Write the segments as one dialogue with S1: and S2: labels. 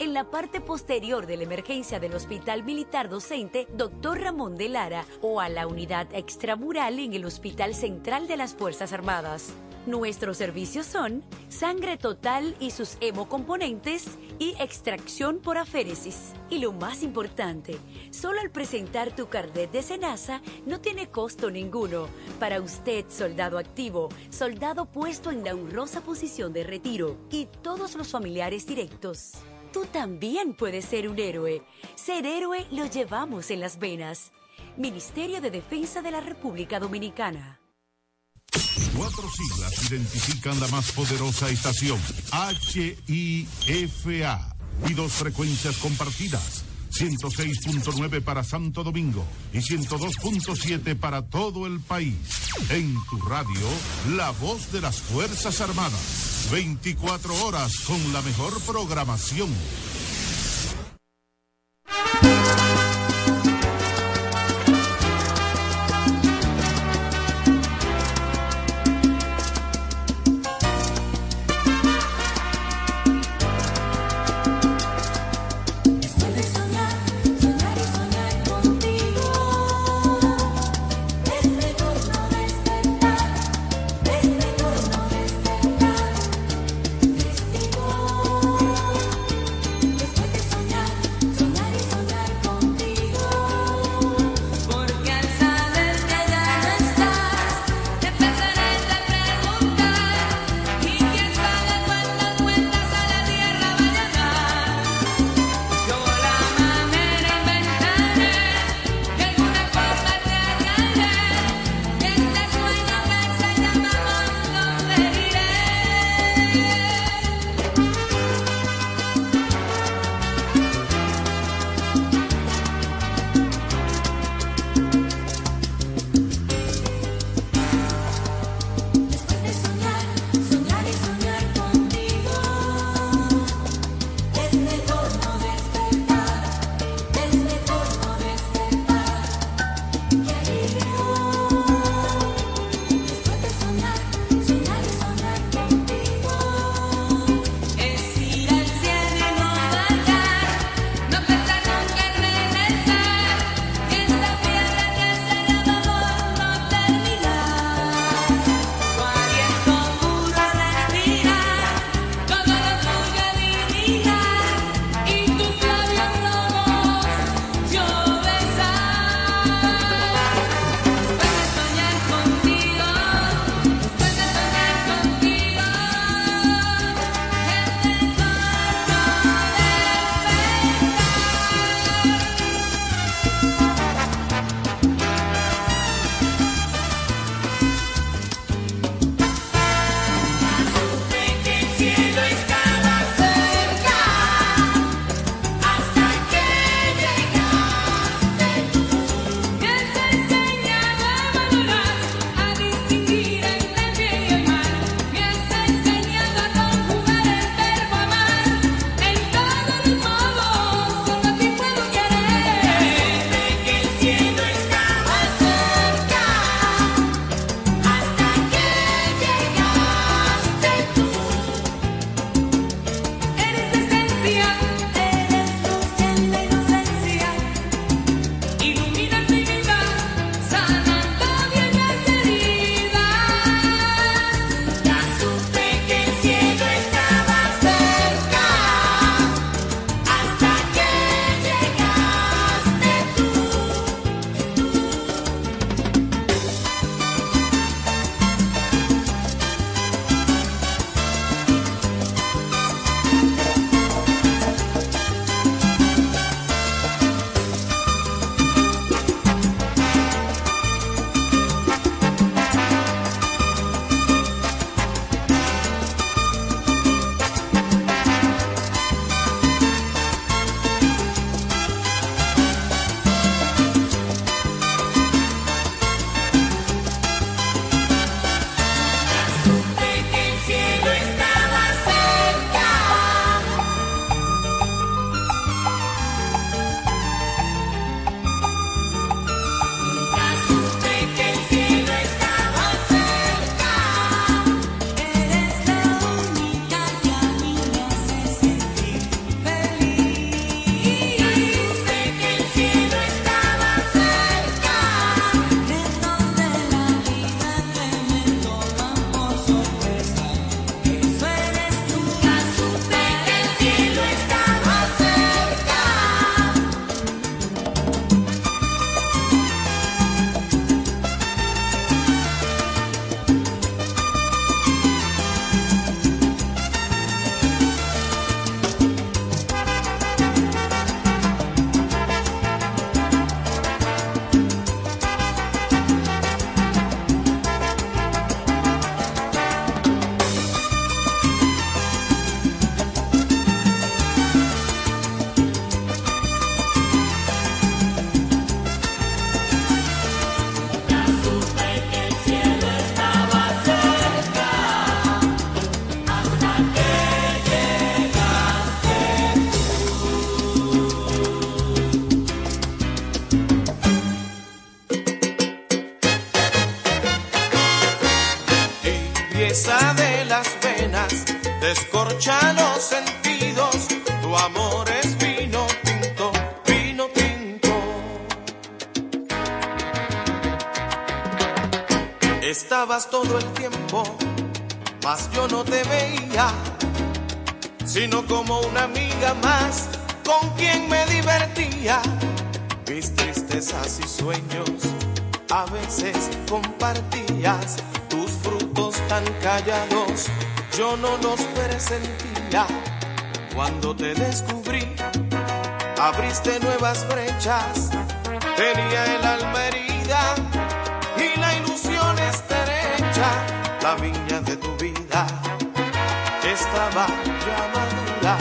S1: en la parte posterior de la emergencia del Hospital Militar Docente Dr. Ramón de Lara o a la unidad extramural en el Hospital Central de las Fuerzas Armadas. Nuestros servicios son sangre total y sus hemocomponentes y extracción por aféresis. Y lo más importante, solo al presentar tu carnet de cenaza no tiene costo ninguno. Para usted, soldado activo, soldado puesto en la honrosa posición de retiro y todos los familiares directos. Tú también puedes ser un héroe. Ser héroe lo llevamos en las venas. Ministerio de Defensa de la República Dominicana.
S2: Cuatro siglas identifican la más poderosa estación, HIFA, y dos frecuencias compartidas, 106.9 para Santo Domingo y 102.7 para todo el país. En tu radio, la voz de las Fuerzas Armadas, 24 horas con la mejor programación.
S3: Descorcha los sentidos, tu amor es vino tinto, vino tinto. Estabas todo el tiempo, mas yo no te veía, sino como una amiga más con quien me divertía. Mis tristezas y sueños a veces compartías tus tan callados yo no los presentía. Cuando te descubrí, abriste nuevas brechas, tenía el alma herida y la ilusión estrecha. La viña de tu vida estaba ya madura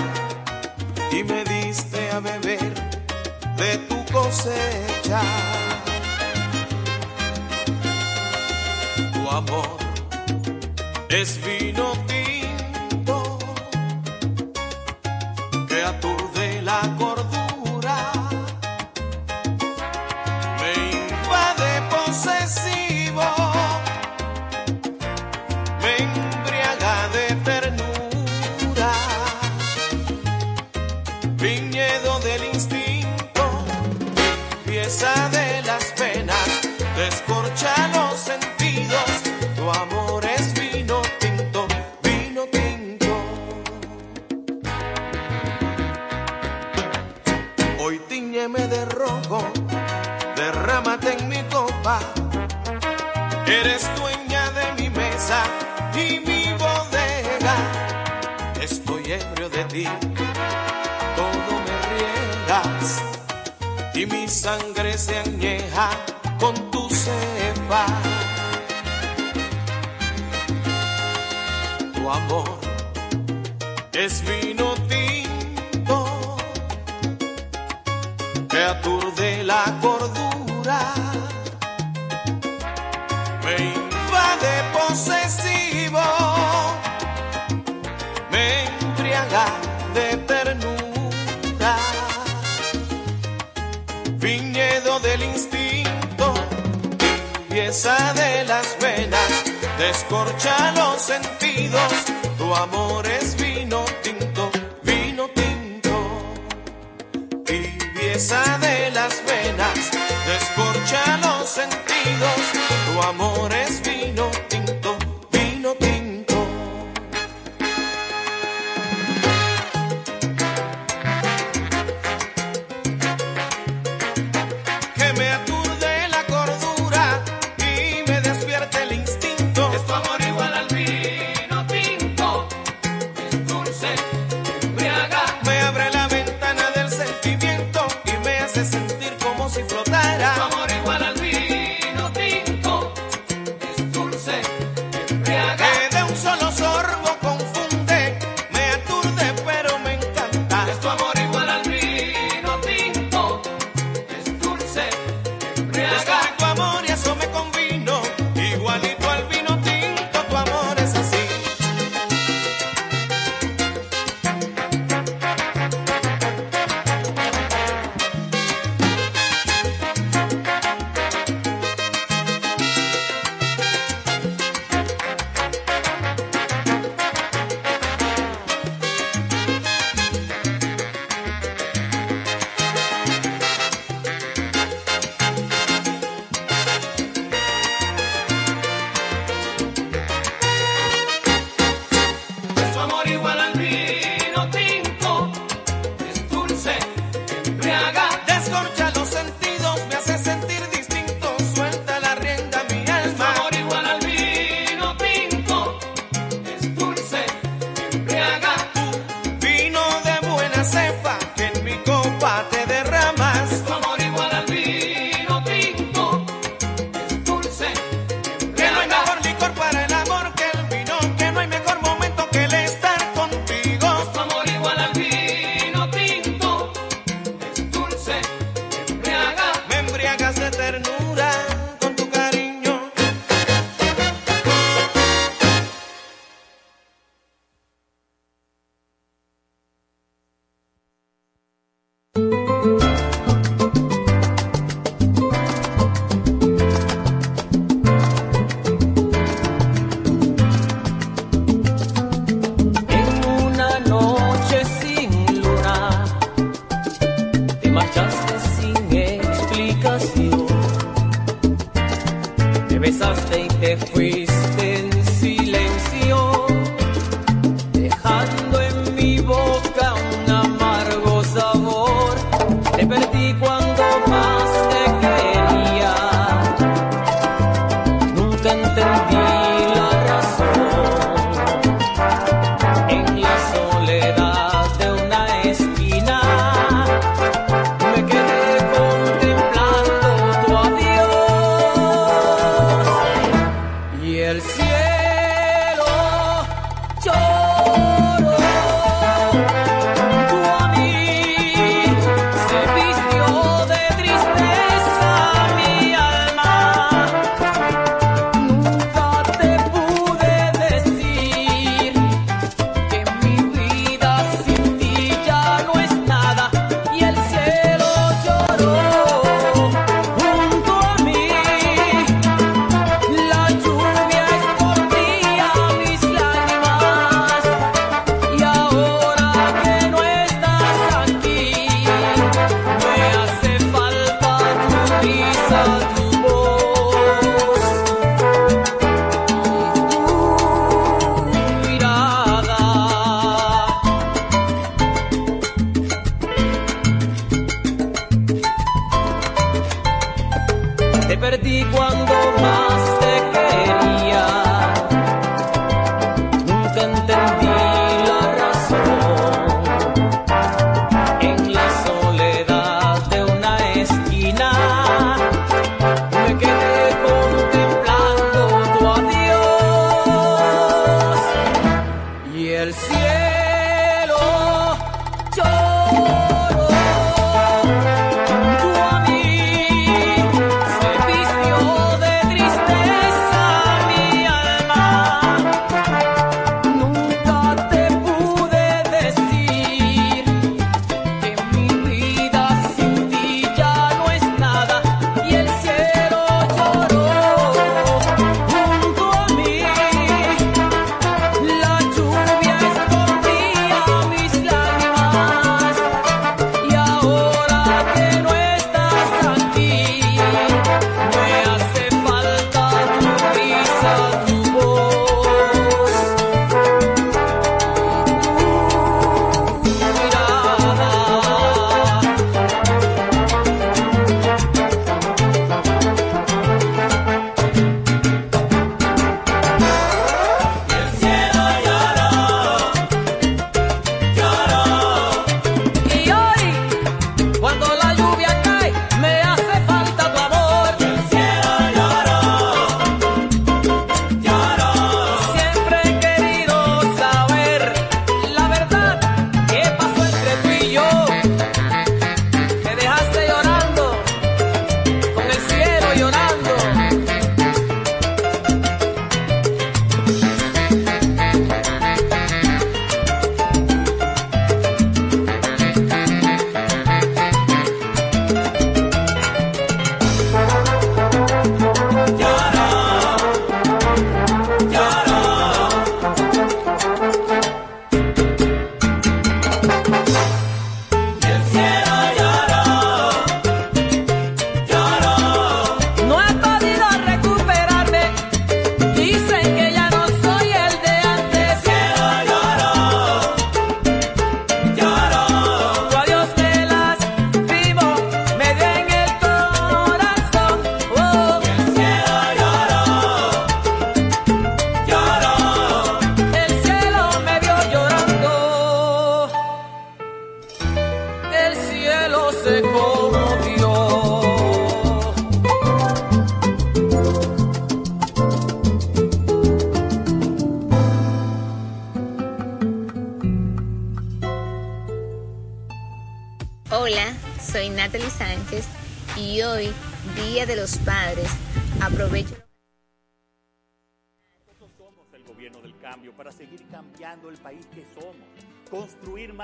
S3: y me diste a beber de tu cosecha. Tu amor es vino
S4: es vino tinto que
S5: aturde la cordura, me invade posesivo, me embriaga de ternura, viñedo del instinto, pieza de las venas, descorcha los sentidos tu amor es.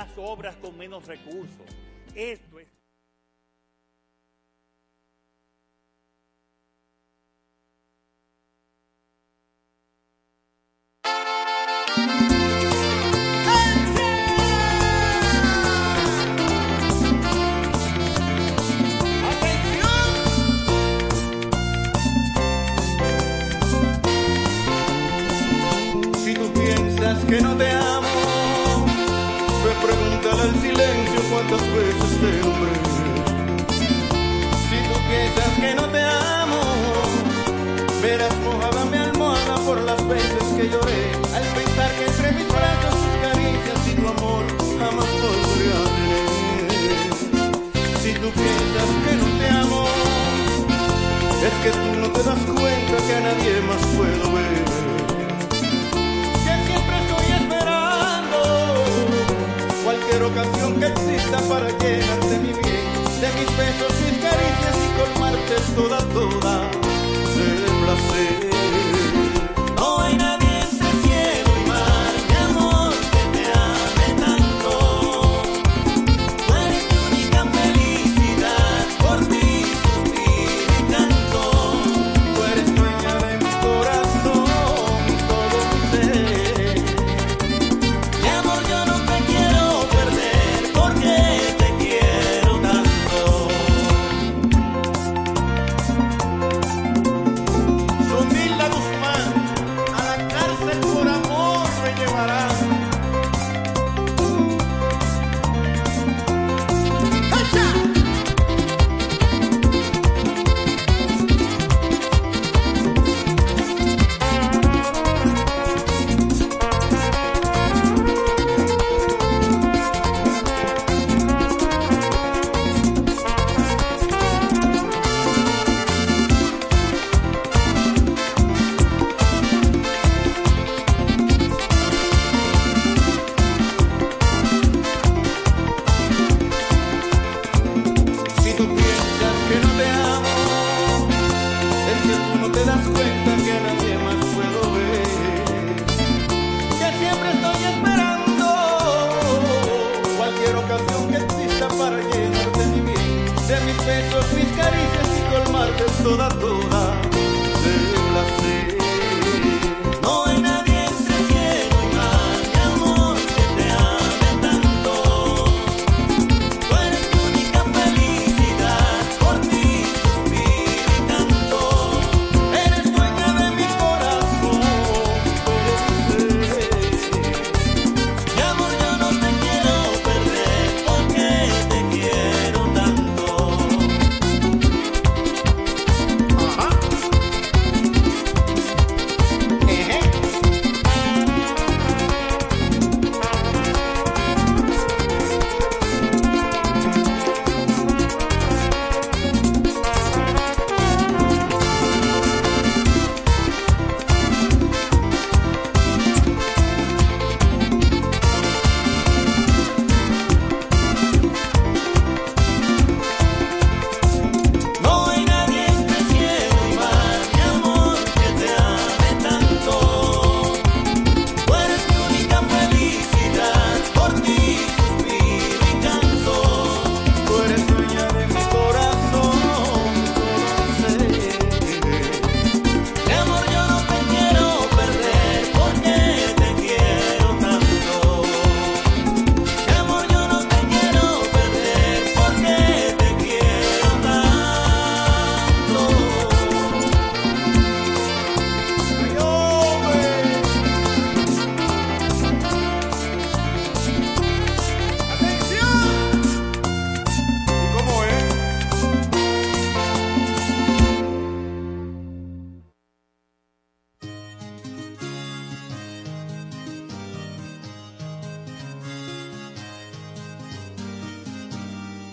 S5: más obras con menos recursos. Esto es. que no te Si tú piensas que no te amo, verás mojada mi almohada por las veces que lloré. Al pensar que entre mis brazos tus caricias y tu amor jamás volveré Si tú piensas que no te amo, es que tú no te das cuenta que a nadie más puedo ver. quiero canción que exista para llenarte mi bien, de mis besos, mis caricias y colmarte toda, toda el placer.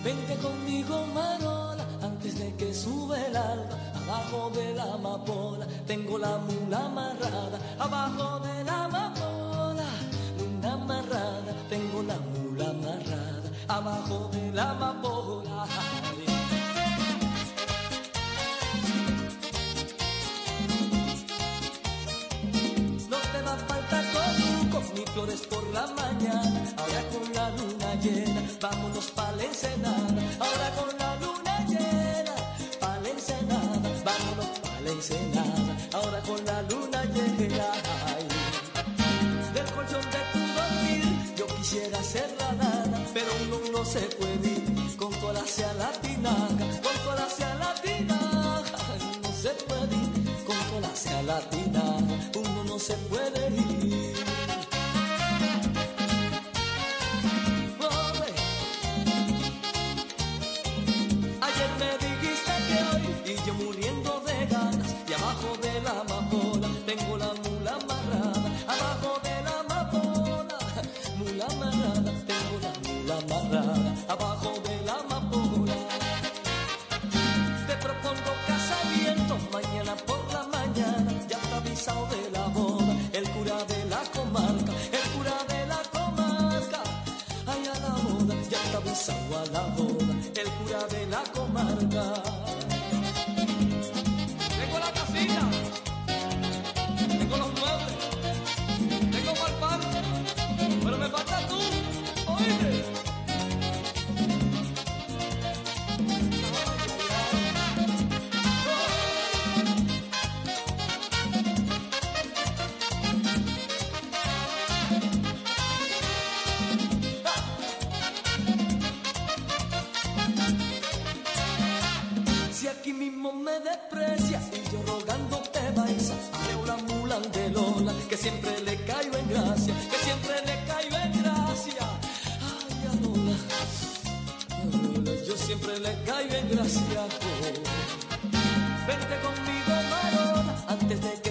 S6: Vente conmigo, Marola, antes de que sube el alba. Abajo de la amapola tengo la mula amarrada. Abajo de la amapola, flores por la mañana. Ahora con la luna llena, vámonos pa' la ensenada. Ahora con la luna llena, pa' la ensenada. Vámonos pa' la ensenada. Ahora con la luna llena. ay. Del colchón de tu dormir, yo quisiera ser la nana, pero uno no se puede ir con cola hacia la tinaja, con cola hacia la tinaja. No se puede ir con cola hacia la tinaja, uno no se puede ir. Tengo la aquí mismo me desprecia y yo rogándote baisa, veo la mula de Lola, que siempre le caigo en gracia, que siempre le caigo en gracia. Ay, a Lola, yo siempre le caigo en gracia. oh. Vente conmigo, Marola, antes de que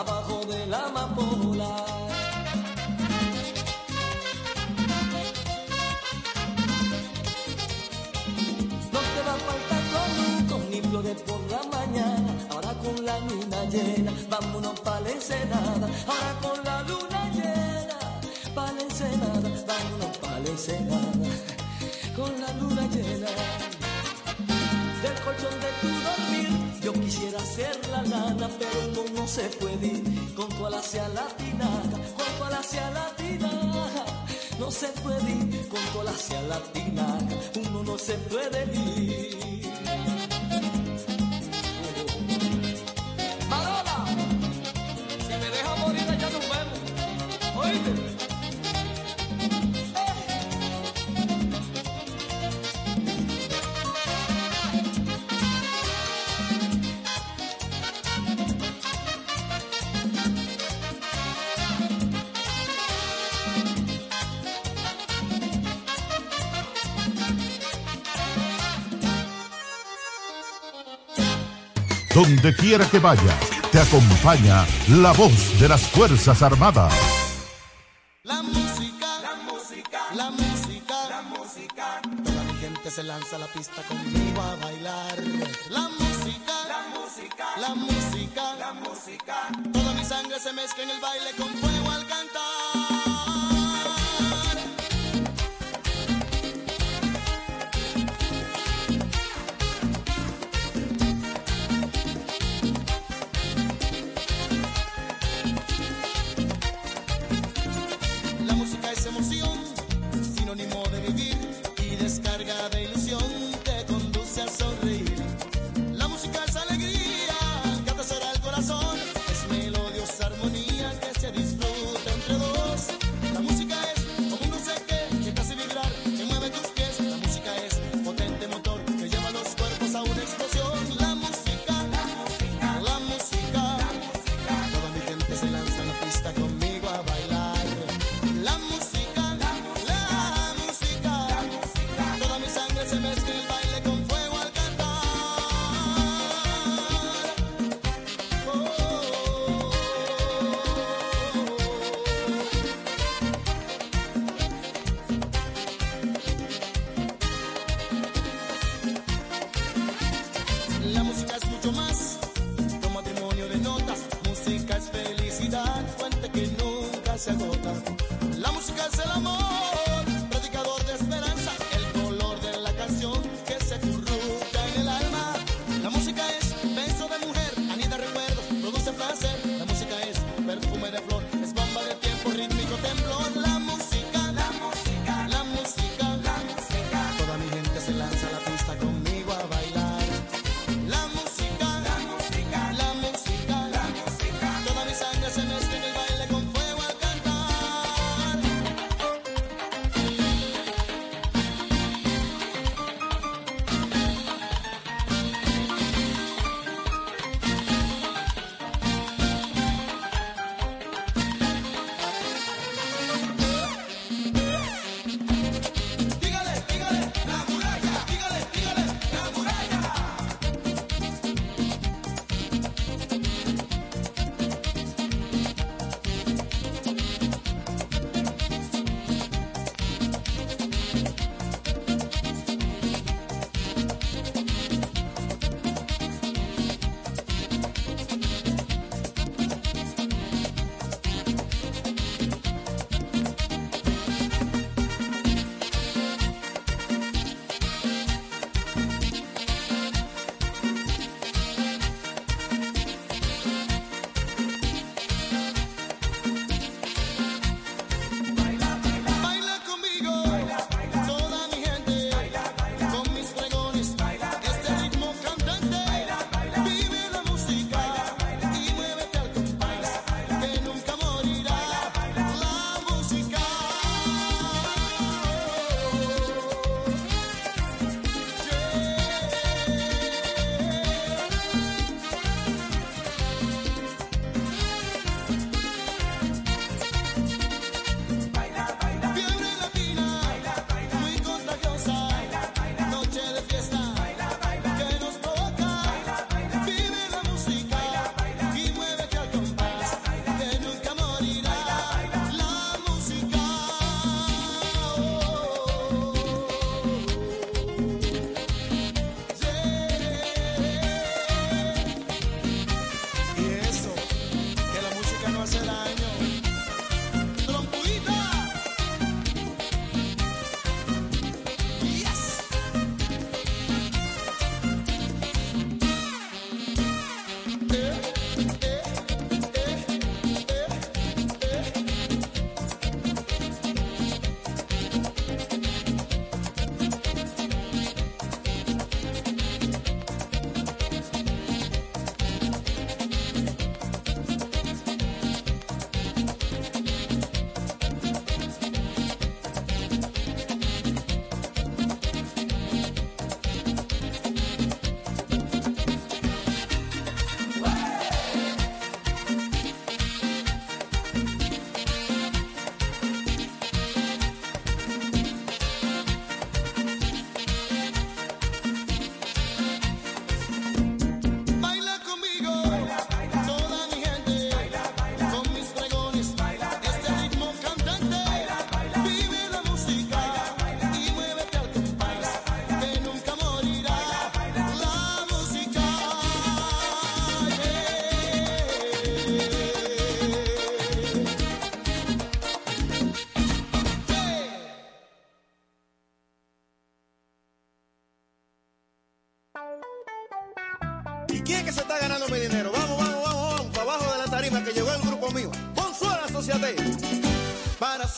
S6: abajo de la amapola. No te va a faltar conuco ni flores por la mañana. Ahora con la luna llena, vámonos pa' la ensenada. Ahora con la luna llena, pa' la ensenada, vámonos pa' la ensenada. Con la luna llena, del colchón de tu yo quisiera ser la nana, pero no, no se puede. ir Con toda la sea latinada, con toda la sea latinada. No se puede, ir con toda la sea latinada. Uno no se puede ir. Marola, si me deja morir allá nos vemos. Oíste.
S2: Donde quiera que vayas, te acompaña la voz de las Fuerzas Armadas.
S7: La música, la música, la música, la música. Toda mi gente se lanza a la pista conmigo a bailar. La música, la música, la música, la música. Toda mi sangre se mezcla en el baile con fuego al cantar.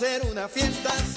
S7: Hacer una fiesta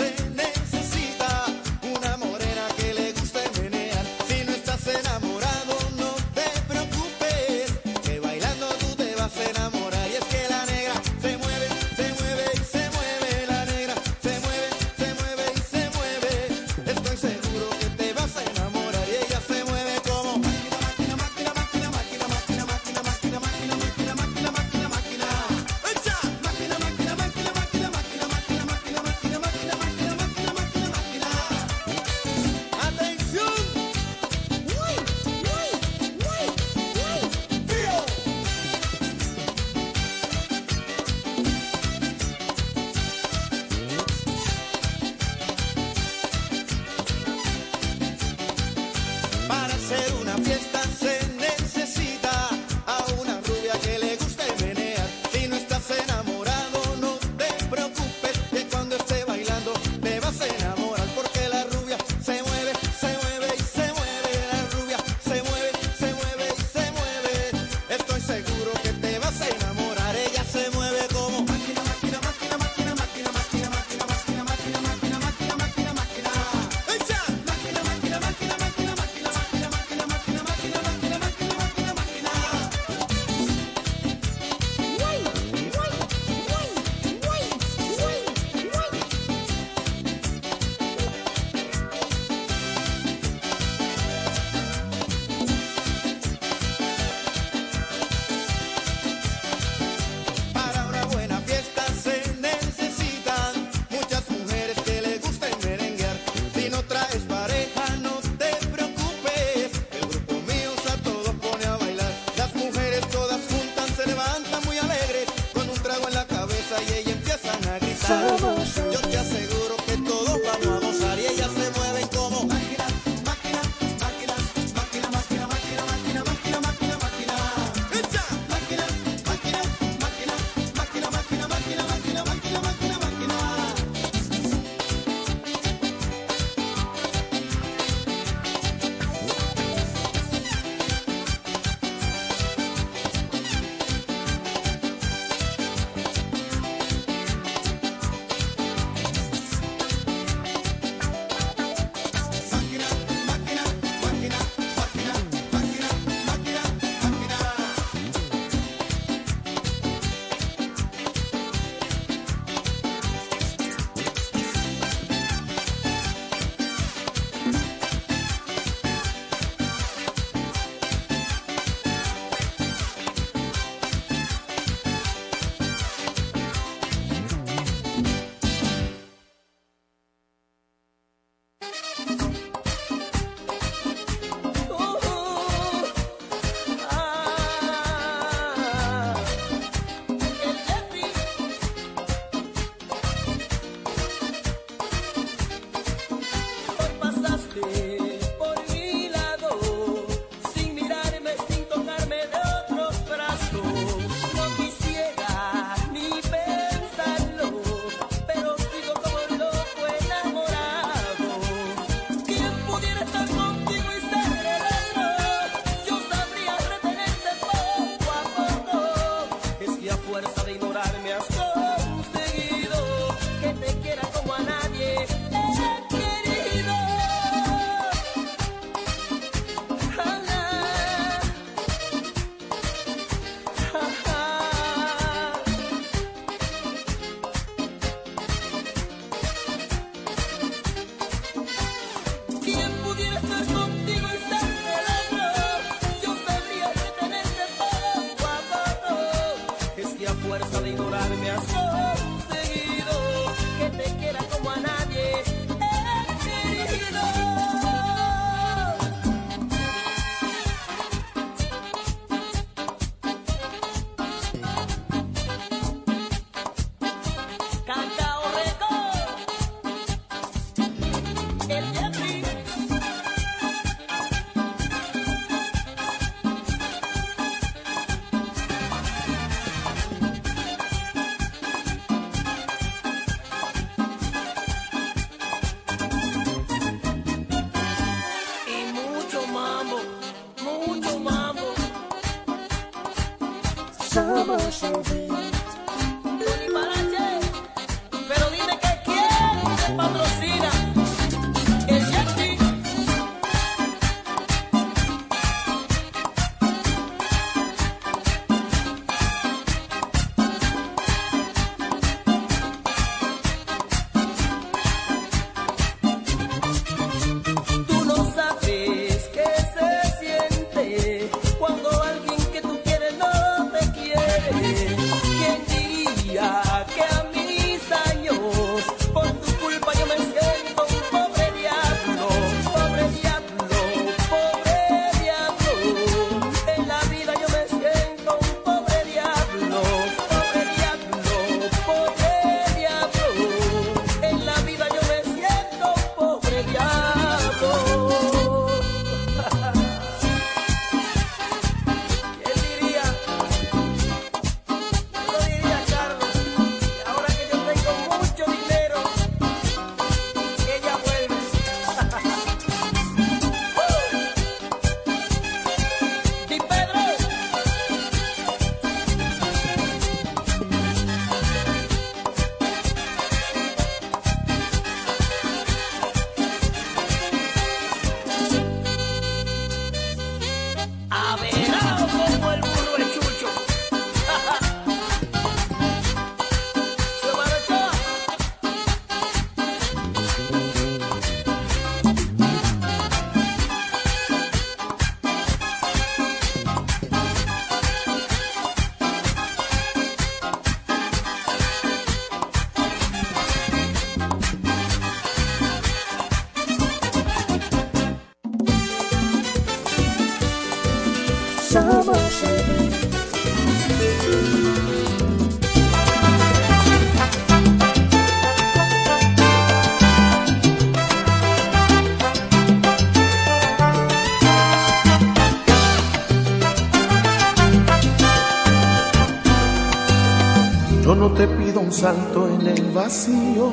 S7: te
S3: pido un salto en el vacío,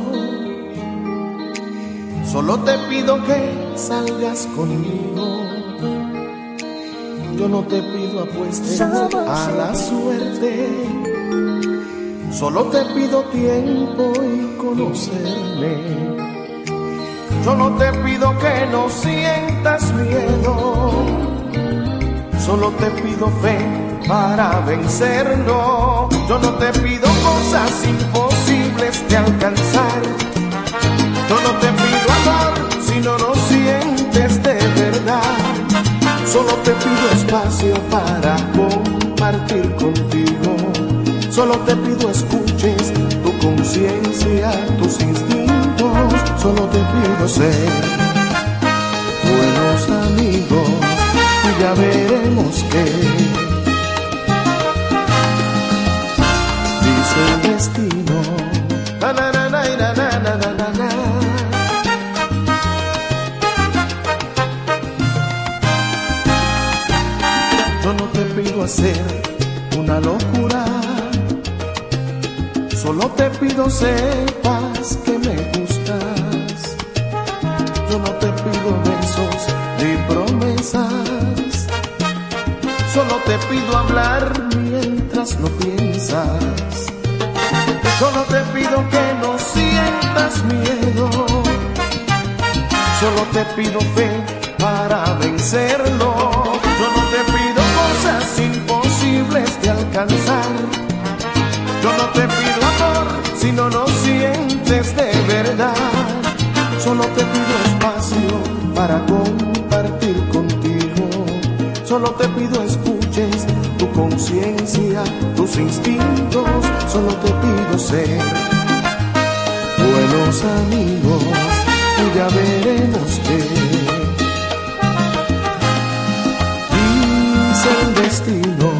S3: solo te pido que salgas conmigo. Yo no te pido apuestes a la suerte, solo te pido tiempo y conocerme. Yo no te pido que no sientas miedo, solo te pido fe para vencerlo. Yo no te pido cosas imposibles de alcanzar. Yo no te pido amor si no lo sientes de verdad. Solo te pido espacio para compartir contigo. Solo te pido escuches tu conciencia, tus instintos. Solo te pido ser buenos amigos y ya veremos qué. Destino. Na, na, na, na, na, na, na, na, na. Yo no te pido hacer una locura, solo te pido sepas Solo te pido que no sientas miedo, solo te pido fe para vencerlo. Yo no te pido cosas imposibles de alcanzar. Yo no te pido amor si no lo sientes de verdad. Solo te pido espacio para compartir contigo. Solo te pido tu conciencia, tus instintos. Solo te pido ser buenos amigos y ya veremos que dice el destino.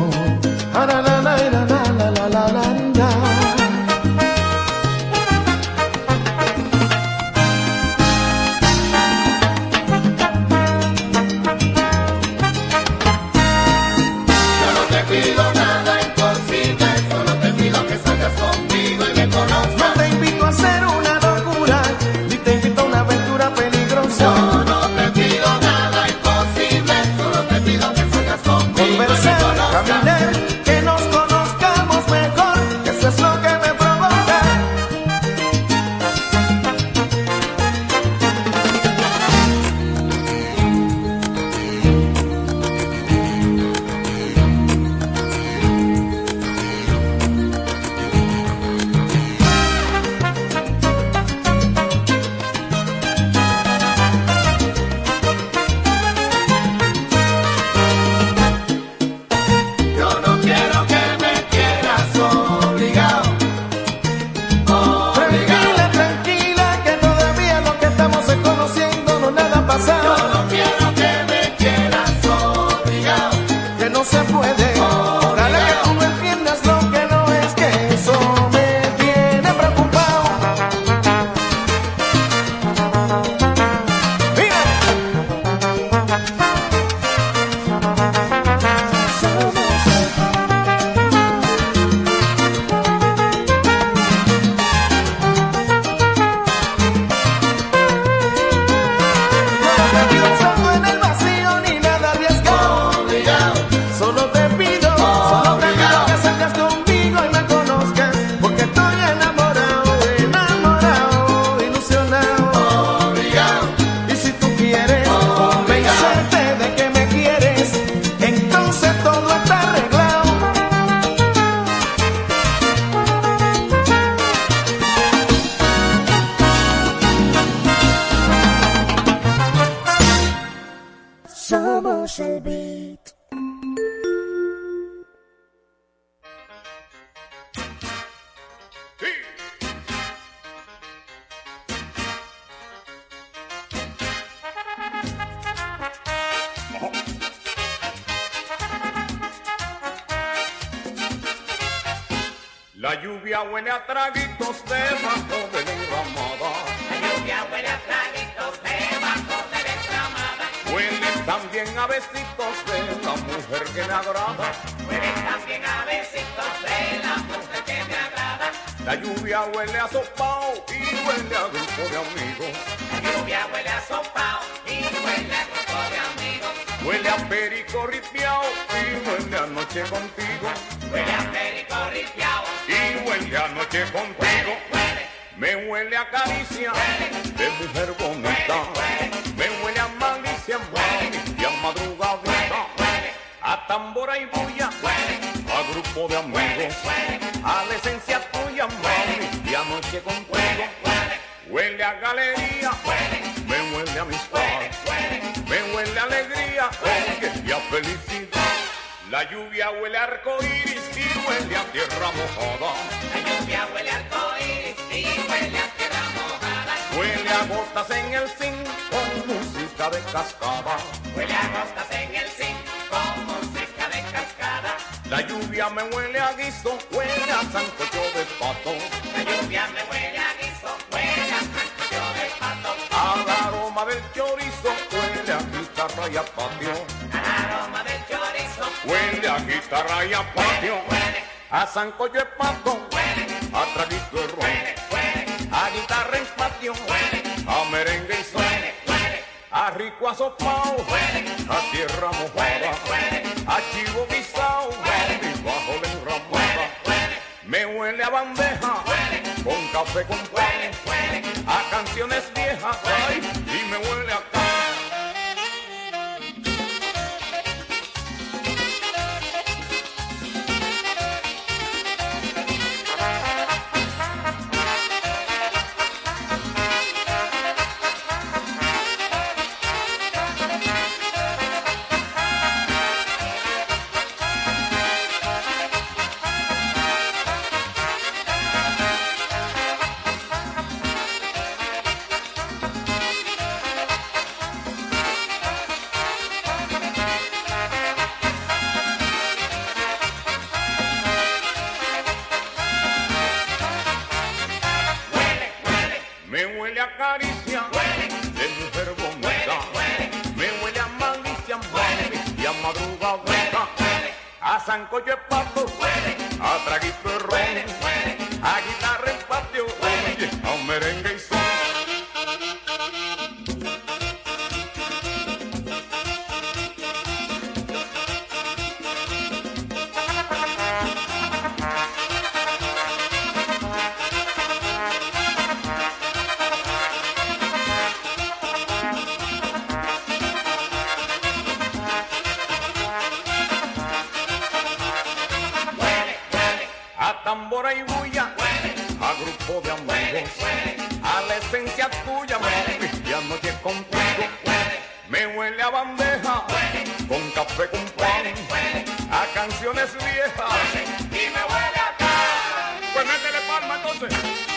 S8: Lluvia me
S5: huele a
S8: guiso, huele a sancocho de pato.
S5: La lluvia me huele a guiso, huele a sancocho de pato.
S8: Al aroma del chorizo, huele a guitarra y a patio.
S5: Al aroma del chorizo,
S8: huele a guitarra y a patio.
S5: Huele,
S8: a sancocho de pato,
S5: huele,
S8: a traguito de ron.
S5: Huele, huele,
S8: a guitarra en patio,
S5: huele,
S8: a merengue y.
S5: Huele, huele,
S8: a rico asopao,
S5: huele,
S8: a tierra mojada,
S5: huele,
S8: a chivo guisao, huele, bajo la enramada. Me huele a bandeja, con café con pan, a canciones viejas, y me huele a tambora y bulla, a grupo de amigos, a la esencia tuya, mami, y anoche contigo. Me huele a bandeja, con café con pan, a canciones viejas, y me huele a can. Pues métele palma entonces.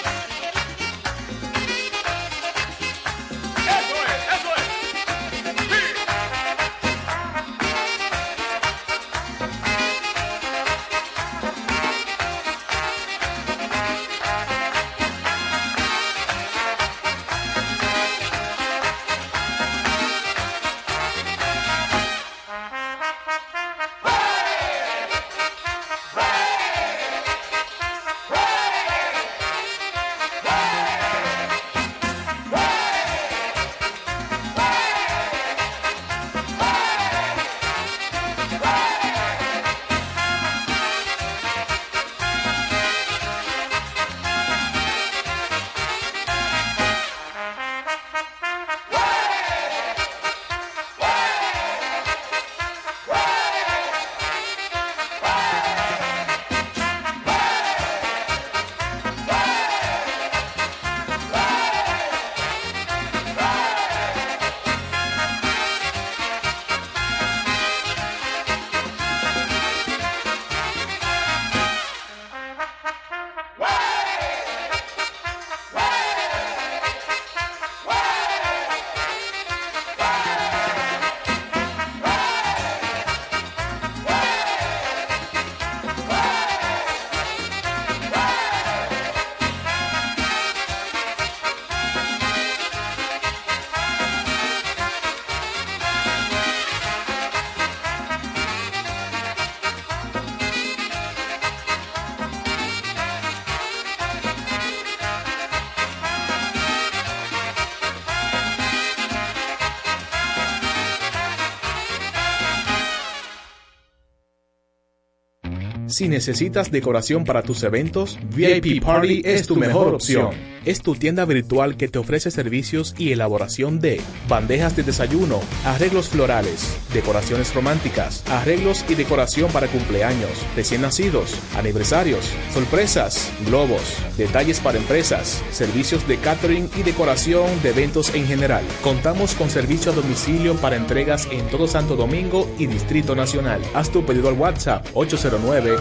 S9: Si necesitas decoración para tus eventos, VIP Party es tu mejor opción. Es tu tienda virtual que te ofrece servicios y elaboración de bandejas de desayuno, arreglos florales, decoraciones románticas, arreglos y decoración para cumpleaños, recién nacidos, aniversarios, sorpresas, globos, detalles para empresas, servicios de catering y decoración de eventos en general. Contamos con servicio a domicilio para entregas en todo Santo Domingo y Distrito Nacional. Haz tu pedido al WhatsApp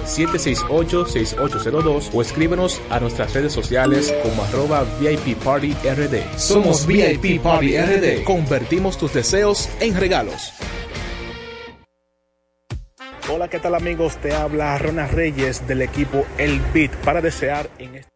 S9: 809-768-6802 o escríbenos a nuestras redes sociales como arroba VIP Party RD. Somos VIP Party RD. Convertimos tus deseos en regalos.
S10: Hola, ¿qué tal amigos? Te habla Ronald Reyes del equipo El Beat para desear en este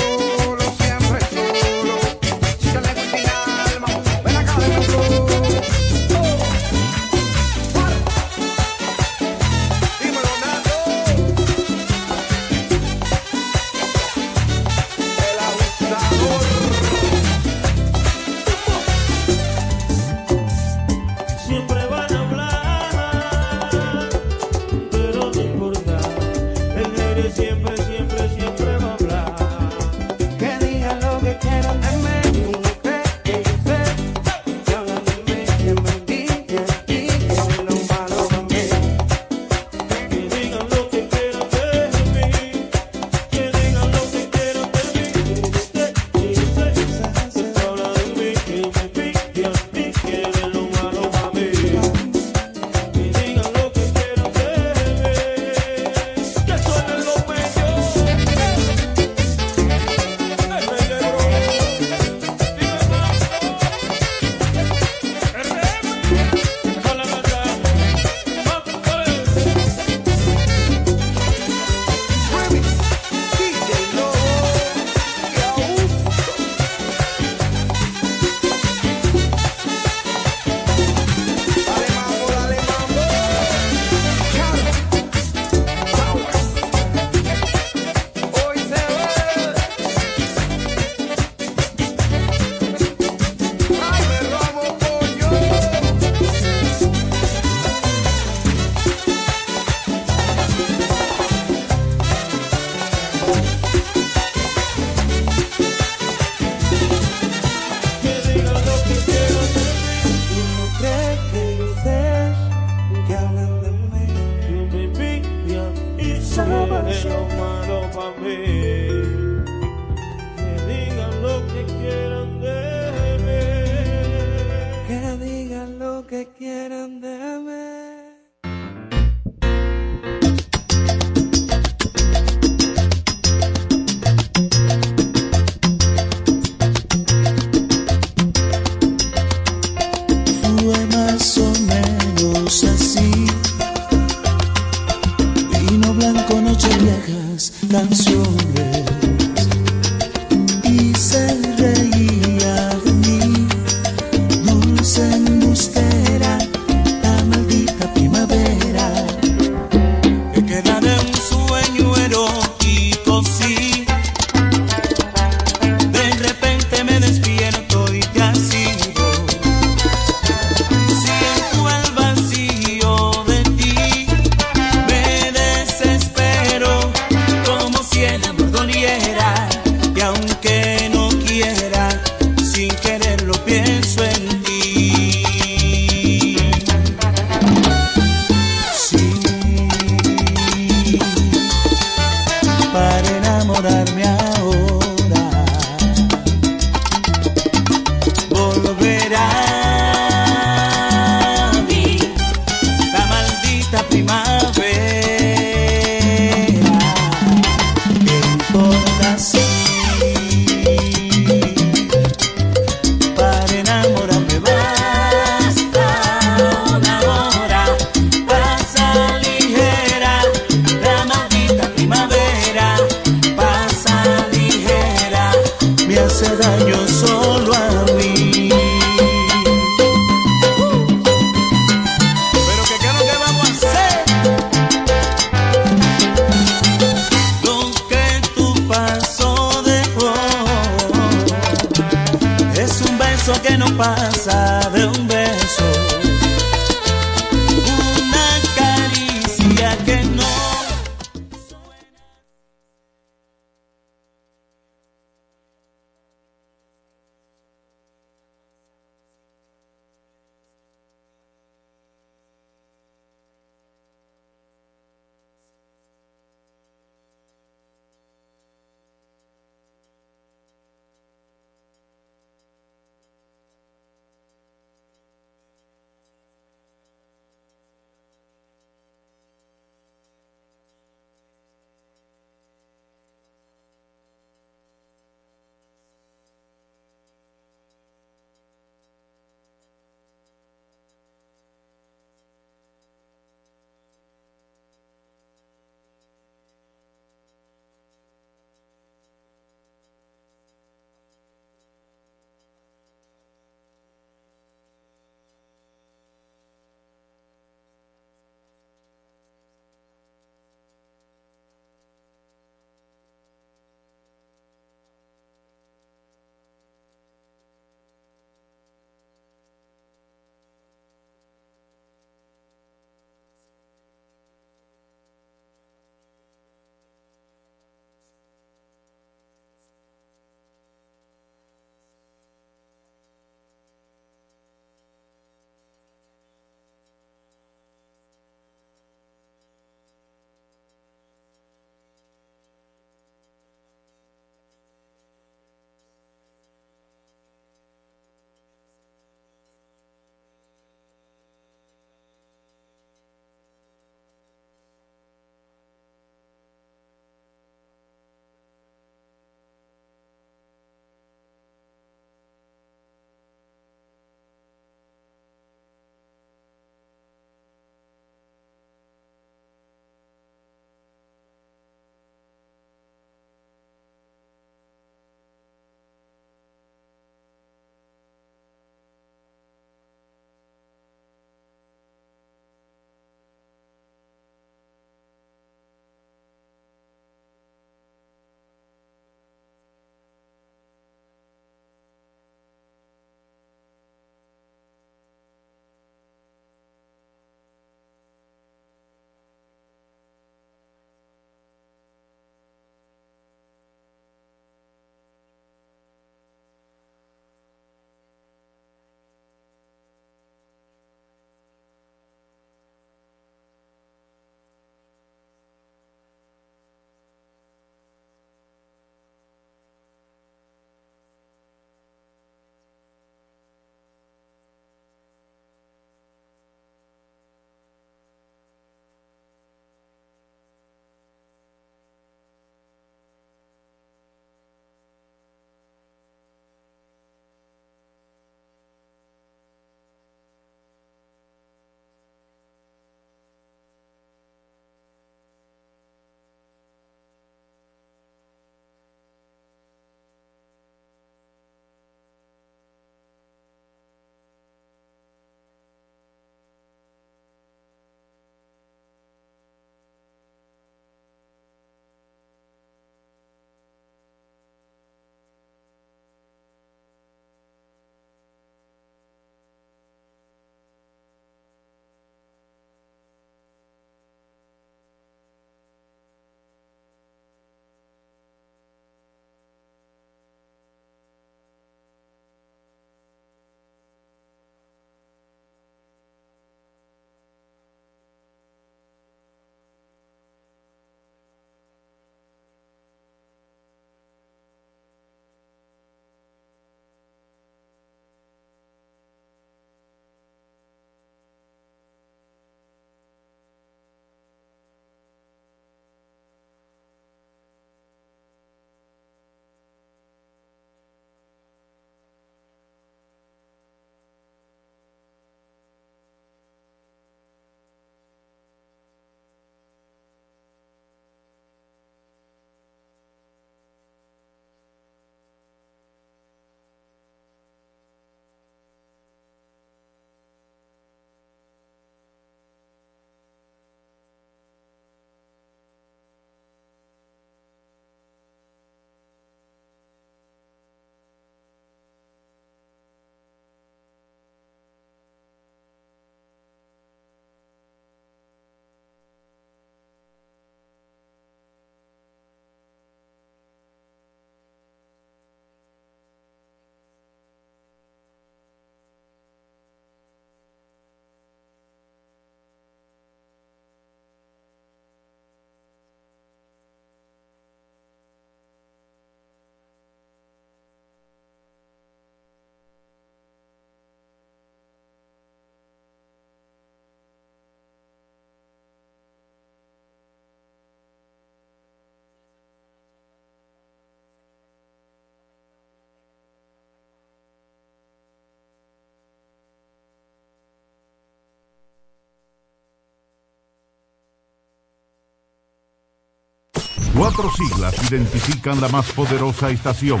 S7: cuatro siglas identifican la más poderosa estación,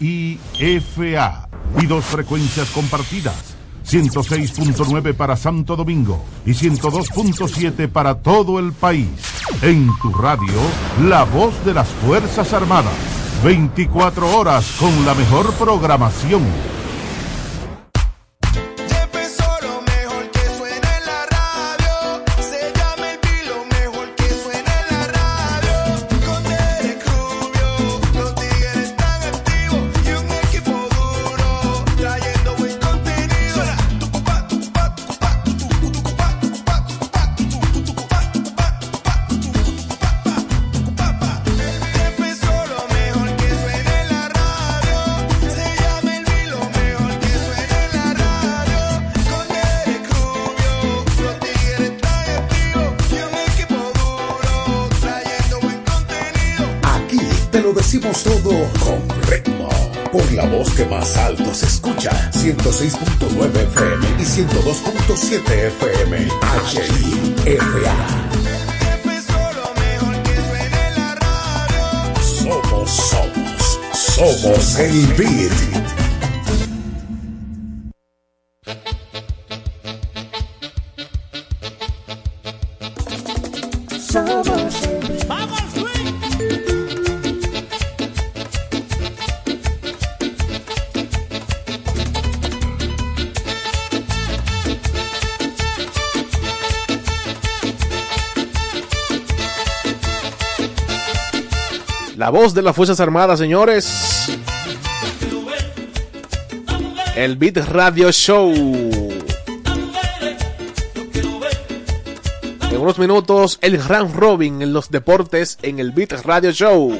S7: HIFA, y dos frecuencias compartidas, 106.9 para Santo Domingo y 102.7 para todo el país. En tu radio, la voz de las Fuerzas Armadas. 24 horas con la mejor programación.
S11: 106.9 FM y 102.7 FM. HIFA. Somos, somos, somos el beat.
S12: Voz de las Fuerzas Armadas, señores. El Beat Radio Show. En unos minutos, el Grand Robin en los deportes en el Beat Radio Show.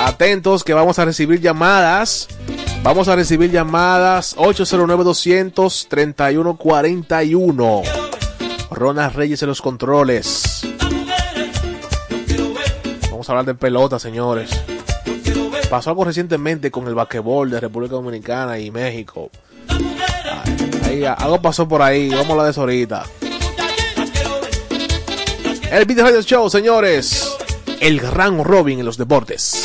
S12: Atentos que vamos a recibir llamadas. Vamos a recibir llamadas 809-200-3141. Ronald Reyes en los controles. Vamos a hablar de pelota, señores. Pasó algo recientemente con el basquetbol de República Dominicana y México. Ahí, algo pasó por ahí. Vamos a hablar de eso ahorita. El Video Radio Show, señores. El gran Robin en los deportes.